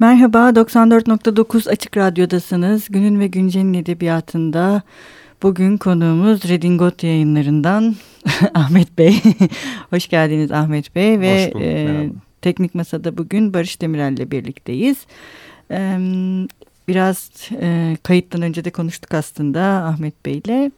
Merhaba, 94.9 Açık Radyo'dasınız. Günün ve Güncel'in edebiyatında bugün konuğumuz Redingot yayınlarından Ahmet Bey. Hoş geldiniz Ahmet Bey. ve bulduk, e, Teknik Masa'da bugün Barış Demirel ile birlikteyiz. E, biraz e, kayıttan önce de konuştuk aslında Ahmet Bey ile.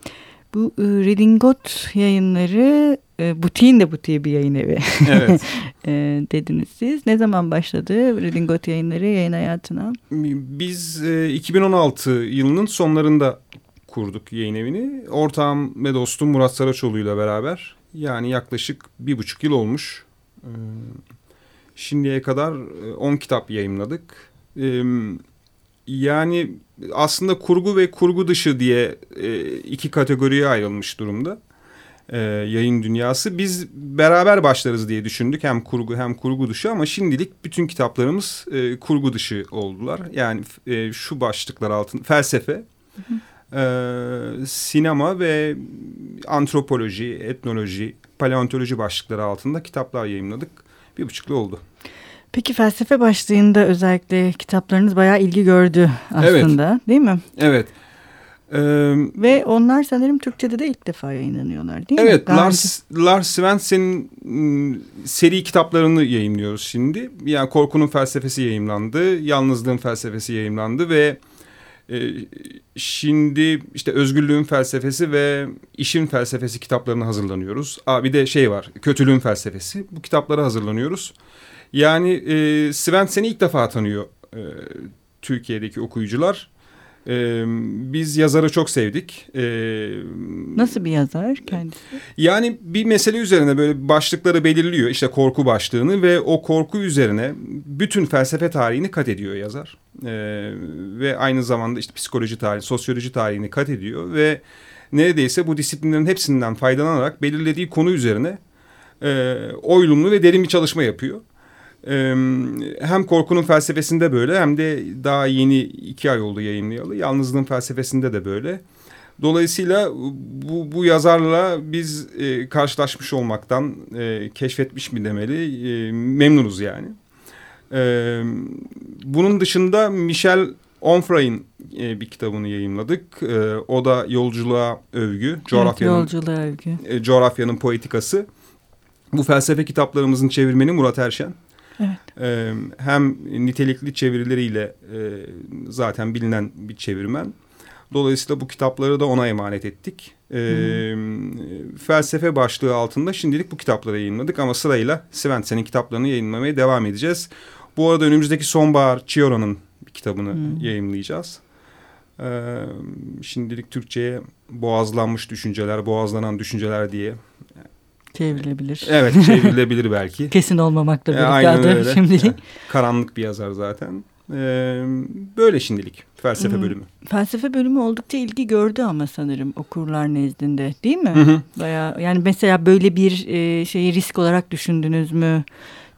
Bu e, Redingot yayınları e, butiğin de butiği bir yayın evi evet. e, dediniz siz. Ne zaman başladı Redingot yayınları yayın hayatına? Biz e, 2016 yılının sonlarında kurduk yayın evini. Ortağım ve dostum Murat Saraçoğlu ile beraber. Yani yaklaşık bir buçuk yıl olmuş. E, şimdiye kadar 10 e, kitap yayınladık. E, yani aslında kurgu ve kurgu dışı diye e, iki kategoriye ayrılmış durumda e, yayın dünyası. Biz beraber başlarız diye düşündük hem kurgu hem kurgu dışı ama şimdilik bütün kitaplarımız e, kurgu dışı oldular. Yani e, şu başlıklar altında felsefe, E, sinema ve antropoloji, etnoloji, paleontoloji başlıkları altında kitaplar yayınladık. Bir buçuklu oldu. Peki felsefe başlığında özellikle kitaplarınız bayağı ilgi gördü aslında evet. değil mi? Evet. Ee, Ve onlar sanırım Türkçe'de de ilk defa yayınlanıyorlar değil evet, mi? Evet Lars, Lars Svensson'in ıı, seri kitaplarını yayınlıyoruz şimdi. Yani Korkunun Felsefesi yayınlandı, Yalnızlığın Felsefesi yayınlandı ve e, şimdi işte Özgürlüğün Felsefesi ve İşin Felsefesi kitaplarını hazırlanıyoruz. Aa, bir de şey var, Kötülüğün Felsefesi. Bu kitaplara hazırlanıyoruz. Yani e, Svensson'i ilk defa tanıyor e, Türkiye'deki okuyucular. Ee, biz yazarı çok sevdik. Ee, Nasıl bir yazar kendisi? Yani bir mesele üzerine böyle başlıkları belirliyor. İşte korku başlığını ve o korku üzerine bütün felsefe tarihini kat ediyor yazar. Ee, ve aynı zamanda işte psikoloji tarihi, sosyoloji tarihini kat ediyor ve neredeyse bu disiplinlerin hepsinden faydalanarak belirlediği konu üzerine e, oylumlu ve derin bir çalışma yapıyor hem korkunun felsefesinde böyle hem de daha yeni iki ay oldu yayınlayalı. Yalnızlığın felsefesinde de böyle. Dolayısıyla bu, bu yazarla biz e, karşılaşmış olmaktan e, keşfetmiş mi demeli e, memnunuz yani. E, bunun dışında Michel Onfray'ın e, bir kitabını yayınladık. E, o da Yolculuğa Övgü. Coğrafyanın, evet, Yolculuğa Övgü. E, coğrafyanın Poetikası. Bu felsefe kitaplarımızın çevirmeni Murat Erşen. Evet. E, hem nitelikli çevirileriyle e, zaten bilinen bir çevirmen. Dolayısıyla bu kitapları da ona emanet ettik. E, hmm. Felsefe başlığı altında şimdilik bu kitapları yayınladık ama sırayla Svensson'in kitaplarını yayınlamaya devam edeceğiz. Bu arada önümüzdeki sonbahar Chiora'nın kitabını hmm. yayınlayacağız. Ee, şimdilik Türkçe'ye boğazlanmış düşünceler, boğazlanan düşünceler diye Çevrilebilir. Evet çevrilebilir belki. Kesin olmamakla birlikte e, adı öyle. şimdilik. Yani, karanlık bir yazar zaten. Ee, böyle şimdilik felsefe hmm. bölümü. Felsefe bölümü oldukça ilgi gördü ama sanırım okurlar nezdinde değil mi? Hı hı. Bayağı, yani mesela böyle bir e, şeyi risk olarak düşündünüz mü?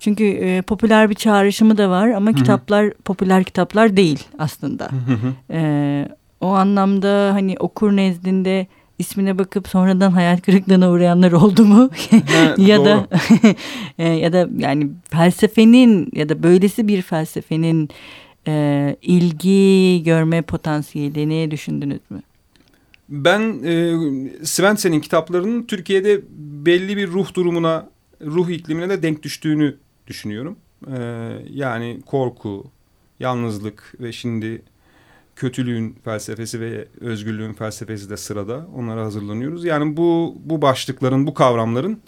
Çünkü e, popüler bir çağrışımı da var ama hı hı. kitaplar popüler kitaplar değil aslında. Hı hı. E, o anlamda hani okur nezdinde ismine bakıp sonradan hayal kırıklığına uğrayanlar oldu mu? ya da e, ya da yani felsefenin ya da böylesi bir felsefenin e, ilgi görme potansiyelini düşündünüz mü? Ben e, Svensson'in kitaplarının Türkiye'de belli bir ruh durumuna, ruh iklimine de denk düştüğünü düşünüyorum. E, yani korku, yalnızlık ve şimdi kötülüğün felsefesi ve özgürlüğün felsefesi de sırada. Onlara hazırlanıyoruz. Yani bu bu başlıkların, bu kavramların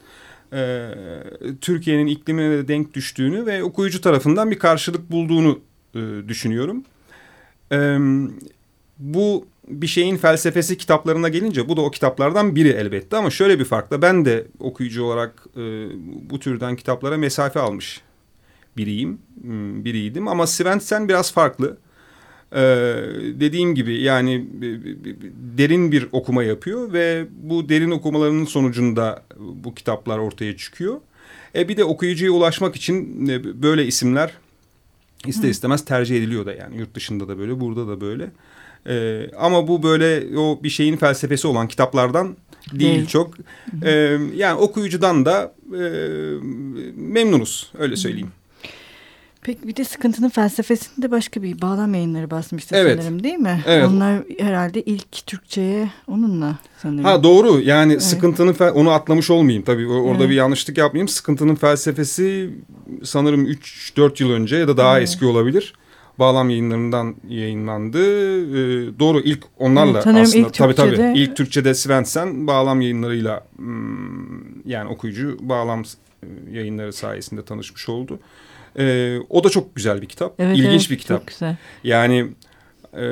e, Türkiye'nin iklimine de denk düştüğünü ve okuyucu tarafından bir karşılık bulduğunu e, düşünüyorum. E, bu bir şeyin felsefesi kitaplarına gelince bu da o kitaplardan biri elbette ama şöyle bir farkla ben de okuyucu olarak e, bu türden kitaplara mesafe almış biriyim, biriydim ama Svensson biraz farklı. Ee, dediğim gibi yani derin bir okuma yapıyor ve bu derin okumalarının sonucunda bu kitaplar ortaya çıkıyor. E bir de okuyucuya ulaşmak için e, böyle isimler ister istemez tercih ediliyor da yani yurt dışında da böyle burada da böyle. Ee, ama bu böyle o bir şeyin felsefesi olan kitaplardan değil, değil. çok. Ee, yani okuyucudan da e, memnunuz öyle söyleyeyim. Peki bir de sıkıntının felsefesinde başka bir bağlam yayınları basmıştı Evet. sanırım değil mi? Evet. Onlar herhalde ilk Türkçe'ye onunla sanırım. Ha doğru yani sıkıntının fe- onu atlamış olmayayım tabii orada Evet. bir yanlışlık yapmayayım. Sıkıntının felsefesi sanırım 3-4 yıl önce ya da daha Evet. eski olabilir. Bağlam yayınlarından yayınlandı. Ee, doğru ilk onlarla Evet, sanırım aslında ilk tabii tabii Türkçe'de- ilk Türkçe'de Svensson bağlam yayınlarıyla hmm, yani okuyucu bağlam e, yayınları sayesinde tanışmış oldu. Ee, o da çok güzel bir kitap. Evet, İlginç evet, bir kitap. Çok güzel. Yani e,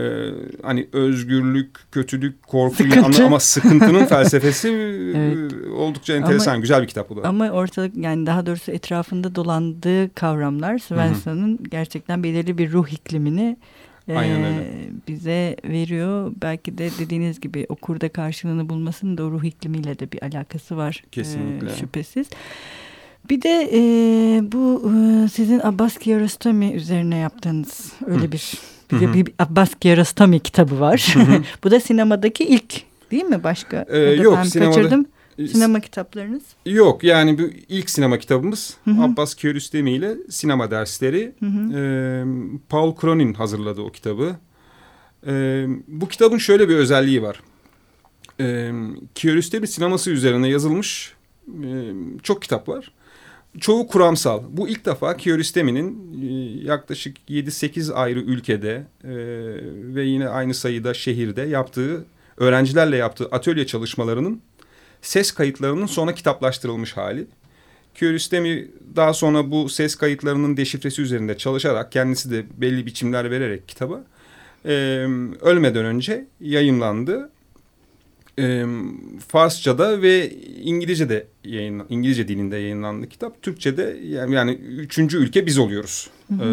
hani özgürlük, kötülük, korku Sıkıntı. ama, sıkıntının felsefesi Evet. e, oldukça enteresan. Ama- güzel bir kitap bu da. Ama ortalık yani daha doğrusu etrafında dolandığı kavramlar Svensson'ın gerçekten belirli bir ruh iklimini e, Aynen öyle. bize veriyor. Belki de dediğiniz gibi okurda karşılığını bulmasının da ruh iklimiyle de bir alakası var. e, Kesinlikle. şüphesiz. Bir de e, bu e, sizin Abbas Kiarostami üzerine yaptığınız öyle bir bir, de bir Abbas Kiarostami kitabı var. bu da sinemadaki ilk değil mi başka? Ee, yok, ben sinemada- kaçırdım. Sinema kitaplarınız. Yok yani bu ilk sinema kitabımız Hı hı. Abbas Kiarostami ile sinema dersleri. Hı hı. E, Paul Cronin hazırladı o kitabı. E, bu kitabın şöyle bir özelliği var. E, Kiarostami sineması üzerine yazılmış e, çok kitap var. Çoğu kuramsal. Bu ilk defa Kiarostami'nin e, yaklaşık 7-8 ayrı ülkede e, ve yine aynı sayıda şehirde yaptığı, öğrencilerle yaptığı atölye çalışmalarının ses kayıtlarının sonra kitaplaştırılmış hali. Kiarostami daha sonra bu ses kayıtlarının deşifresi üzerinde çalışarak kendisi de belli biçimler vererek kitaba e, ölmeden önce yayınlandı. E, Farsça'da ve İngilizce'de yayın, İngilizce dilinde yayınlandı kitap. Türkçe'de yani, yani üçüncü ülke biz oluyoruz. E,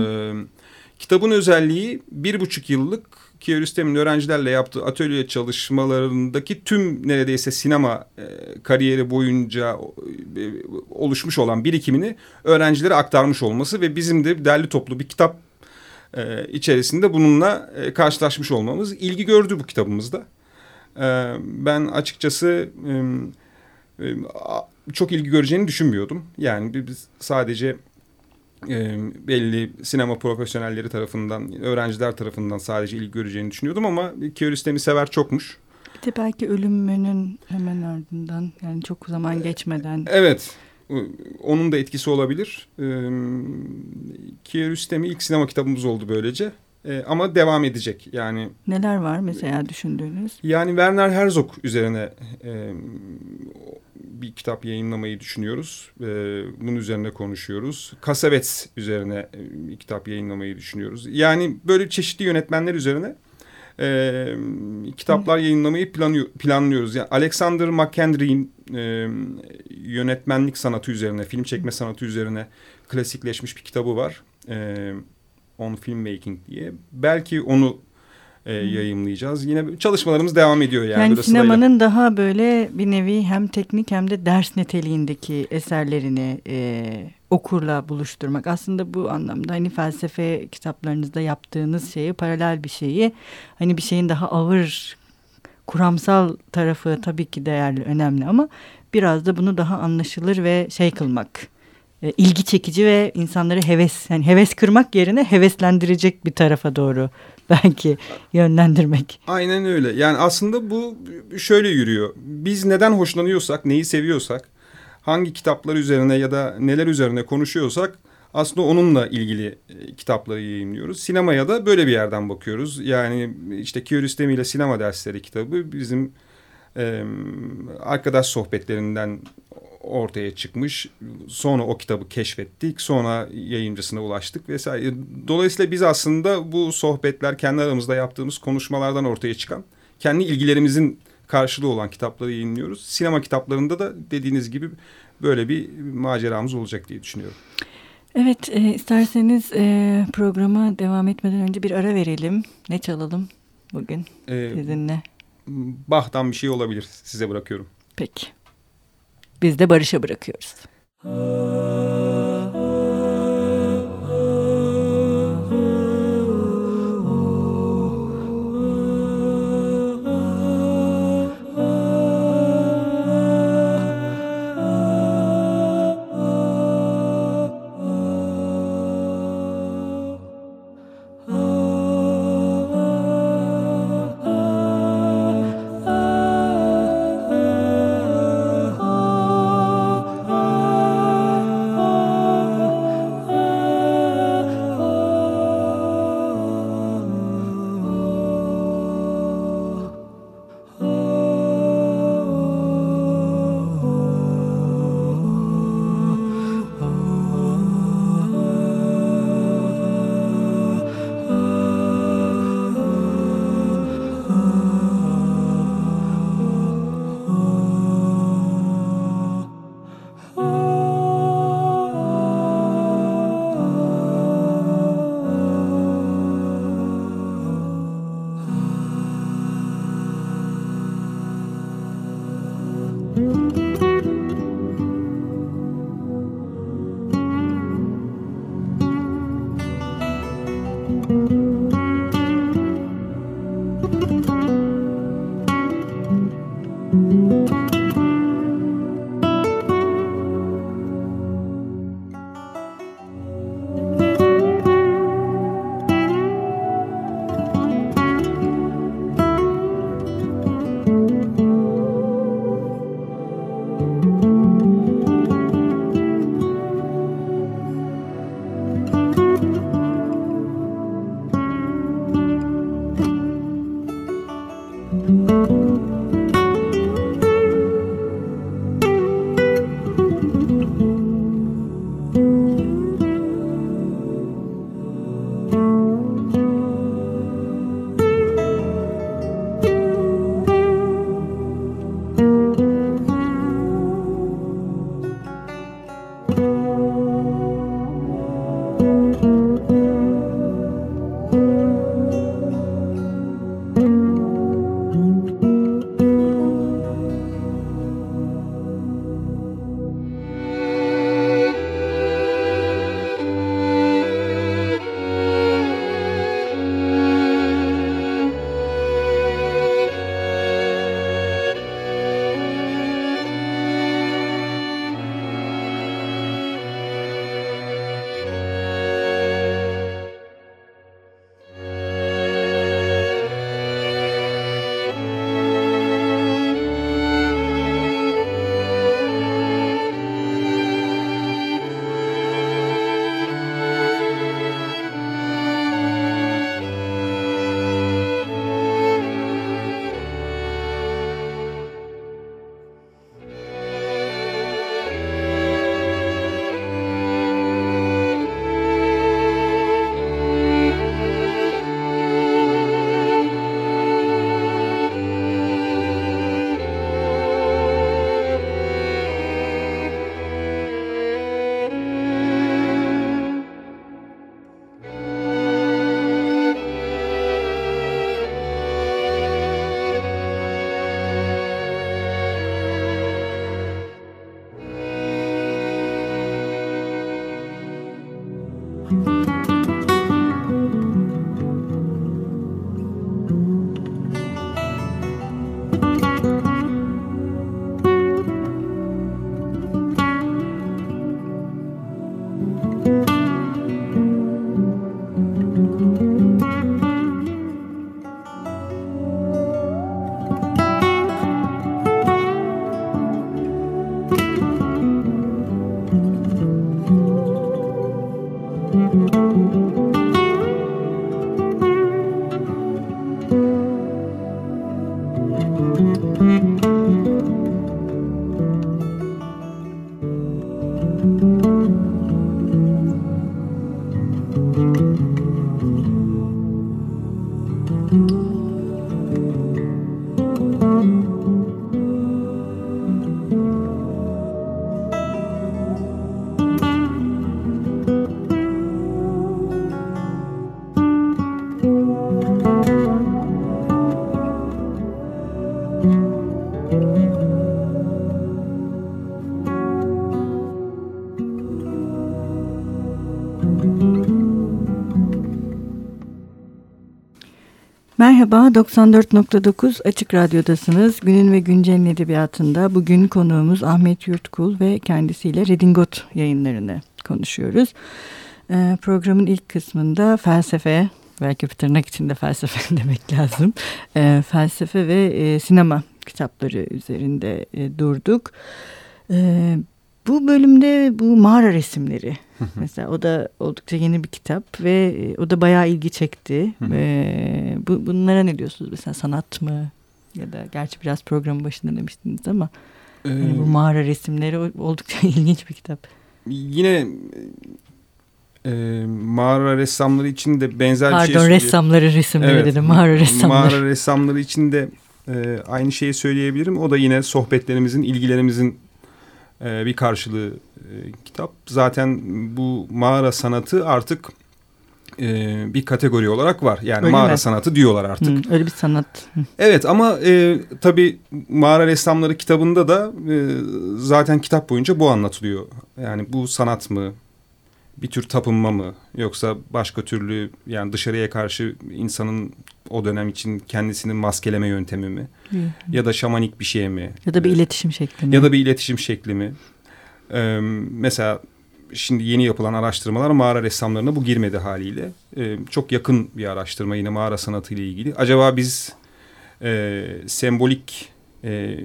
kitabın özelliği bir buçuk yıllık Kiarostami'nin öğrencilerle yaptığı atölye çalışmalarındaki tüm neredeyse sinema e, kariyeri boyunca e, oluşmuş olan birikimini öğrencilere aktarmış olması ve bizim de derli toplu bir kitap e, içerisinde bununla e, karşılaşmış olmamız ilgi gördü bu kitabımızda. E, ben açıkçası e, e, çok ilgi göreceğini düşünmüyordum. Yani bi- biz sadece e, belli sinema profesyonelleri tarafından, öğrenciler tarafından sadece ilgi göreceğini düşünüyordum ama Kiarostami sever çokmuş. Bir de belki ölümünün hemen ardından yani çok zaman geçmeden. Evet, onun da etkisi olabilir. E, Kiarostami ilk sinema kitabımız oldu böylece. E, ama devam edecek. Yani Neler var mesela düşündüğünüz? Yani Werner Herzog üzerine e, bir kitap yayınlamayı düşünüyoruz. E, bunun üzerine konuşuyoruz. Kasavets üzerine e, bir kitap yayınlamayı düşünüyoruz. Yani böyle çeşitli yönetmenler üzerine e, kitaplar yayınlamayı planıyor, planlıyoruz. Yani Alexander McKendry'in e, yönetmenlik sanatı üzerine, film çekme sanatı üzerine klasikleşmiş bir kitabı var. E, On Filmmaking diye. Belki onu e, yayımlayacağız. Yine çalışmalarımız devam ediyor yani. Yani, böyle sırayla. sinemanın daha böyle bir nevi hem teknik hem de ders niteliğindeki eserlerini e, okurla buluşturmak. Aslında bu anlamda hani felsefe kitaplarınızda yaptığınız şeyi paralel bir şeyi hani bir şeyin daha ağır kuramsal tarafı tabii ki değerli önemli ama biraz da bunu daha anlaşılır ve şey kılmak e, ilgi çekici ve insanları heves yani heves kırmak yerine heveslendirecek bir tarafa doğru belki yönlendirmek. Aynen öyle. Yani aslında bu şöyle yürüyor. Biz neden hoşlanıyorsak, neyi seviyorsak, hangi kitaplar üzerine ya da neler üzerine konuşuyorsak aslında onunla ilgili e, kitapları yayınlıyoruz. Sinemaya da böyle bir yerden bakıyoruz. Yani işte Kiarostami ile Sinema Dersleri kitabı bizim e, arkadaş sohbetlerinden ortaya çıkmış. Sonra o kitabı keşfettik. Sonra yayıncısına ulaştık vesaire. Dolayısıyla biz aslında bu sohbetler kendi aramızda yaptığımız konuşmalardan ortaya çıkan kendi ilgilerimizin karşılığı olan kitapları yayınlıyoruz. Sinema kitaplarında da dediğiniz gibi böyle bir maceramız olacak diye düşünüyorum. Evet, e, isterseniz e, programa devam etmeden önce bir ara verelim. Ne çalalım bugün Ee, sizinle? Bach'tan bir şey olabilir. Size bırakıyorum. Peki. Biz de Barış'a bırakıyoruz. Merhaba, 94.9 Açık Radyo'dasınız. Günün ve Güncel'in edebiyatında bugün konuğumuz Ahmet Yurtkul ve kendisiyle Redingot yayınlarını konuşuyoruz. Ee, programın ilk kısmında felsefe, belki tırnak içinde felsefe demek lazım. Ee, felsefe ve e, sinema kitapları üzerinde e, durduk. Ee, bu bölümde bu mağara resimleri mesela o da oldukça yeni bir kitap ve e, o da bayağı ilgi çekti. ee, bu, bunlara ne diyorsunuz mesela sanat mı ya da gerçi biraz programın başında demiştiniz ama ee, yani bu mağara resimleri oldukça ilginç bir kitap. Yine e, mağara ressamları için de benzer Pardon, bir şey Pardon ressamları resimleri evet, dedim mağara ressamları. Mağara ressamları için de e, aynı şeyi söyleyebilirim. O da yine sohbetlerimizin, ilgilerimizin e, bir karşılığı e, kitap. Zaten bu mağara sanatı artık e, bir kategori olarak var. Yani öyle mağara mi? sanatı diyorlar artık. Hı, öyle bir sanat. Evet ama e, tabii mağara ressamları kitabında da e, zaten kitap boyunca bu anlatılıyor. Yani bu sanat mı? Bir tür tapınma mı? Yoksa başka türlü yani dışarıya karşı insanın o dönem için kendisini maskeleme yöntemi mi? Hı. Ya da şamanik bir şey mi? Ya da bir iletişim şekli mi? Ya da bir iletişim şekli mi? Ee, mesela şimdi yeni yapılan araştırmalar mağara ressamlarına bu girmedi haliyle. Ee, çok yakın bir araştırma yine mağara sanatı ile ilgili. Acaba biz e, sembolik e,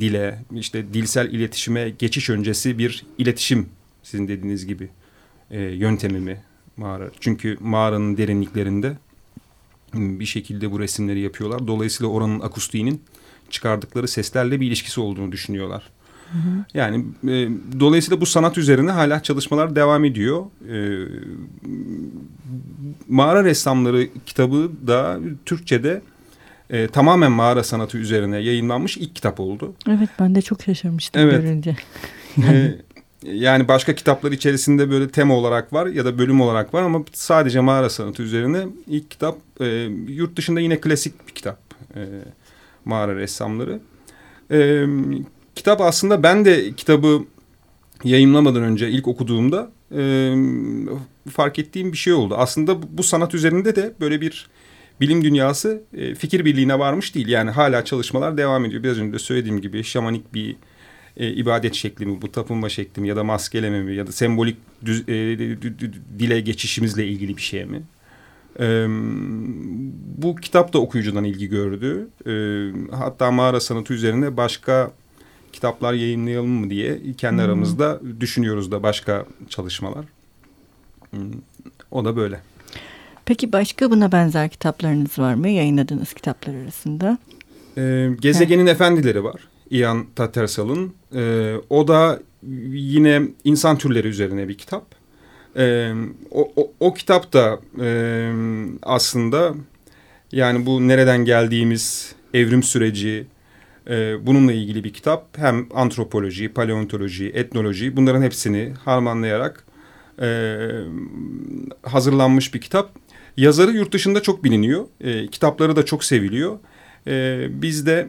dile, işte dilsel iletişime geçiş öncesi bir iletişim sizin dediğiniz gibi e, yöntemi mi mağara? Çünkü mağaranın derinliklerinde bir şekilde bu resimleri yapıyorlar. Dolayısıyla oranın akustiğinin çıkardıkları seslerle bir ilişkisi olduğunu düşünüyorlar. Hı hı. Yani e, dolayısıyla bu sanat üzerine hala çalışmalar devam ediyor. E, Mağara Ressamları kitabı da Türkçe'de e, tamamen mağara sanatı üzerine yayınlanmış ilk kitap oldu. Evet ben de çok şaşırmıştım evet. görünce. e, yani başka kitaplar içerisinde böyle tema olarak var ya da bölüm olarak var ama sadece mağara sanatı üzerine ilk kitap e, yurt dışında yine klasik bir kitap e, mağara ressamları. E, kitap aslında ben de kitabı yayınlamadan önce ilk okuduğumda e, fark ettiğim bir şey oldu. Aslında bu sanat üzerinde de böyle bir bilim dünyası e, fikir birliğine varmış değil. Yani hala çalışmalar devam ediyor. Biraz önce de söylediğim gibi şamanik bir e, ibadet şekli mi, bu tapınma şekli mi ya da maskeleme mi ya da sembolik düz, e, dile geçişimizle ilgili bir şey mi? E, bu kitap da okuyucudan ilgi gördü. E, hatta mağara sanatı üzerine başka kitaplar yayınlayalım mı diye kendi hmm. aramızda düşünüyoruz da başka çalışmalar. Hmm, o da böyle. Peki başka buna benzer kitaplarınız var mı yayınladığınız kitaplar arasında? Ee, Gezegenin evet. Efendileri var. Ian Tattersal'ın. Ee, o da yine insan türleri üzerine bir kitap. Ee, o, o, o kitap da e, aslında yani bu nereden geldiğimiz evrim süreci, e, bununla ilgili bir kitap. Hem antropoloji, paleontoloji, etnoloji bunların hepsini harmanlayarak e, hazırlanmış bir kitap. Yazarı yurt dışında çok biliniyor. E, kitapları da çok seviliyor. E, biz de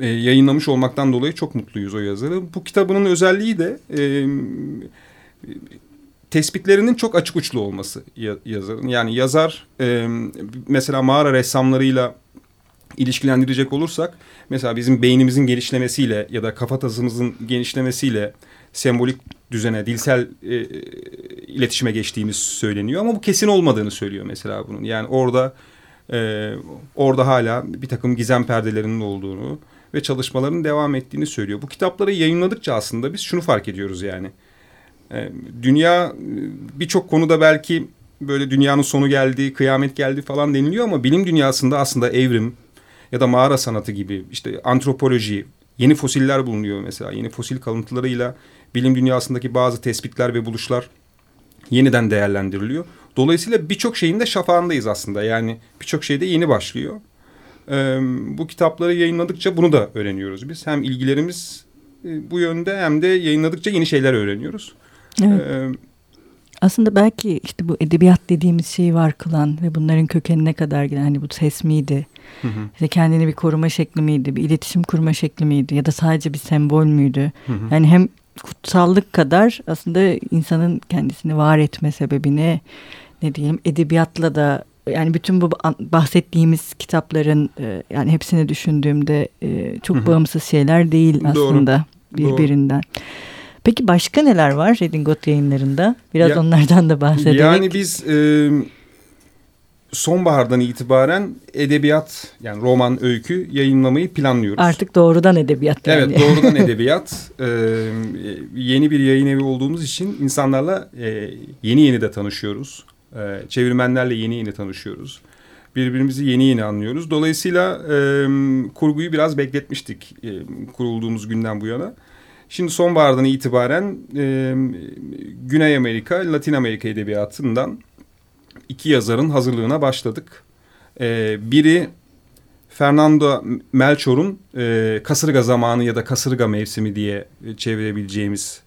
e, yayınlamış olmaktan dolayı çok mutluyuz o yazarı. Bu kitabının özelliği de e, tespitlerinin çok açık uçlu olması yazarın. Yani yazar e, mesela mağara ressamlarıyla ilişkilendirecek olursak mesela bizim beynimizin genişlemesiyle ya da kafatasımızın genişlemesiyle sembolik düzene, dilsel e, iletişime geçtiğimiz söyleniyor ama bu kesin olmadığını söylüyor mesela bunun. Yani orada e, orada hala bir takım gizem perdelerinin olduğunu ve çalışmaların devam ettiğini söylüyor. Bu kitapları yayınladıkça aslında biz şunu fark ediyoruz yani. E, dünya birçok konuda belki böyle dünyanın sonu geldi, kıyamet geldi falan deniliyor ama bilim dünyasında aslında evrim, ya da mağara sanatı gibi işte antropoloji, yeni fosiller bulunuyor mesela. Yeni fosil kalıntılarıyla bilim dünyasındaki bazı tespitler ve buluşlar yeniden değerlendiriliyor. Dolayısıyla birçok şeyin de şafağındayız aslında. Yani birçok şey de yeni başlıyor. Ee, bu kitapları yayınladıkça bunu da öğreniyoruz biz. Hem ilgilerimiz e, bu yönde hem de yayınladıkça yeni şeyler öğreniyoruz. Evet. Ee, aslında belki işte bu edebiyat dediğimiz şeyi var kılan ve bunların kökenine kadar giden hani bu ses miydi? Hı hı. İşte kendini bir koruma şekli miydi? Bir iletişim kurma şekli miydi? Ya da sadece bir sembol müydü? Hı hı. Yani hem kutsallık kadar aslında insanın kendisini var etme sebebini ne diyelim edebiyatla da yani bütün bu bahsettiğimiz kitapların e, yani hepsini düşündüğümde e, çok Hı-hı. bağımsız şeyler değil aslında Doğru. birbirinden. Doğru. Peki başka neler var Redingot yayınlarında? Biraz ya, onlardan da bahsedelim. Yani biz e, sonbahardan itibaren edebiyat yani roman, öykü yayınlamayı planlıyoruz. Artık doğrudan edebiyat yani. Evet doğrudan edebiyat. ee, yeni bir yayın evi olduğumuz için insanlarla e, yeni yeni de tanışıyoruz. Ee, çevirmenlerle yeni yeni tanışıyoruz. Birbirimizi yeni yeni anlıyoruz. Dolayısıyla e, kurguyu biraz bekletmiştik e, kurulduğumuz günden bu yana. Şimdi sonbahardan itibaren e, Güney Amerika, Latin Amerika edebiyatından iki yazarın hazırlığına başladık. E, biri Fernando Melchor'un e, Kasırga Zamanı ya da Kasırga Mevsimi diye çevirebileceğimiz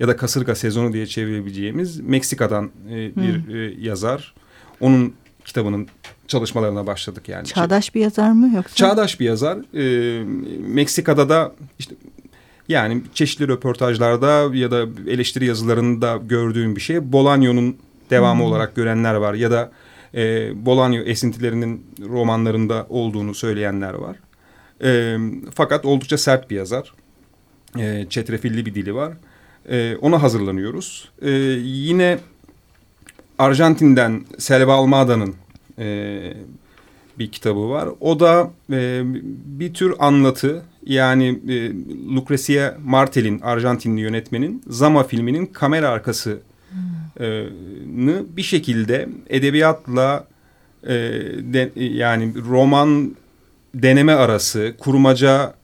ya da Kasırga Sezonu diye çevirebileceğimiz Meksika'dan e, bir hmm. e, yazar. Onun kitabının çalışmalarına başladık yani. Çağdaş bir yazar mı yoksa? Çağdaş bir yazar. E, Meksika'da da işte yani çeşitli röportajlarda ya da eleştiri yazılarında gördüğüm bir şey. Bolaño'nun devamı hmm. olarak görenler var ya da e, Bolaño esintilerinin romanlarında olduğunu söyleyenler var. E, fakat oldukça sert bir yazar. E, çetrefilli bir dili var. E, ona hazırlanıyoruz. E, yine Arjantin'den Selva Almada'nın e, bir kitabı var. O da e, bir tür anlatı yani e, Lucrecia Martel'in Arjantinli yönetmenin Zama filminin kamera arkası bir şekilde edebiyatla e, de, yani roman deneme arası, kurmaca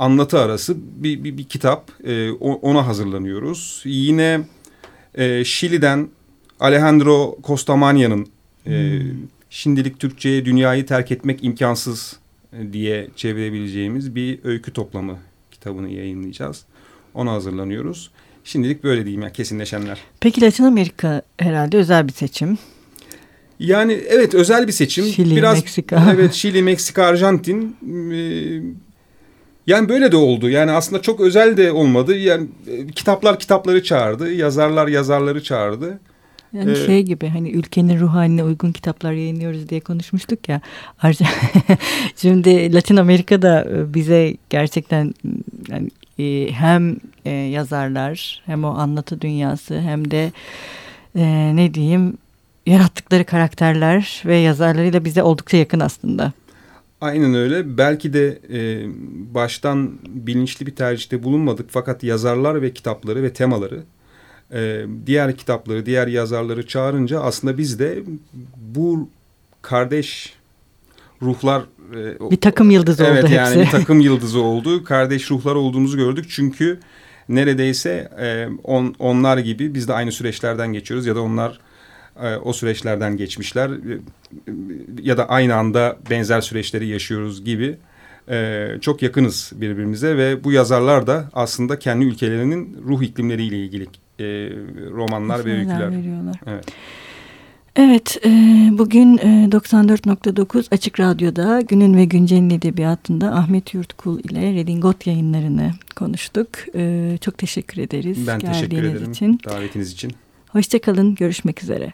anlatı arası bir, bir, bir kitap. E, ona hazırlanıyoruz. Yine e, Şili'den Alejandro Costamania'nın e, hmm. şimdilik Türkçe'ye dünyayı terk etmek imkansız e, diye çevirebileceğimiz bir öykü toplamı kitabını yayınlayacağız. Ona hazırlanıyoruz. Şimdilik böyle diyeyim ya kesinleşenler. Peki Latin Amerika herhalde özel bir seçim. Yani evet özel bir seçim. Şili, Biraz, Meksika. Evet Şili, Meksika, Arjantin. Ee, yani böyle de oldu. Yani aslında çok özel de olmadı. Yani e, kitaplar kitapları çağırdı. Yazarlar yazarları çağırdı. Yani ee, şey gibi hani ülkenin ruh haline uygun kitaplar yayınlıyoruz diye konuşmuştuk ya. Şimdi Latin Amerika'da e, bize gerçekten yani e, hem e, yazarlar hem o anlatı dünyası hem de ne diyeyim yarattıkları karakterler ve yazarlarıyla bize oldukça yakın aslında. Aynen öyle. Belki de e, baştan bilinçli bir tercihte bulunmadık fakat yazarlar ve kitapları ve temaları e, diğer kitapları, diğer yazarları çağırınca aslında biz de bu kardeş ruhlar e, bir takım yıldızı evet, oldu Evet yani bir takım yıldızı oldu. Kardeş ruhlar olduğumuzu gördük. Çünkü neredeyse e, on, onlar gibi biz de aynı süreçlerden geçiyoruz ya da onlar o süreçlerden geçmişler e, ya da aynı anda benzer süreçleri yaşıyoruz gibi e, çok yakınız birbirimize ve bu yazarlar da aslında kendi ülkelerinin ruh iklimleriyle ilgili e, romanlar ve öyküler. Veriyorlar. Evet. Evet, e, bugün e, 94.9 Açık Radyo'da Günün ve Güncel'in edebiyatında Ahmet Yurtkul ile Redingot yayınlarını konuştuk. E, çok teşekkür ederiz ben teşekkür ederim için. davetiniz için. Hoşçakalın, görüşmek üzere.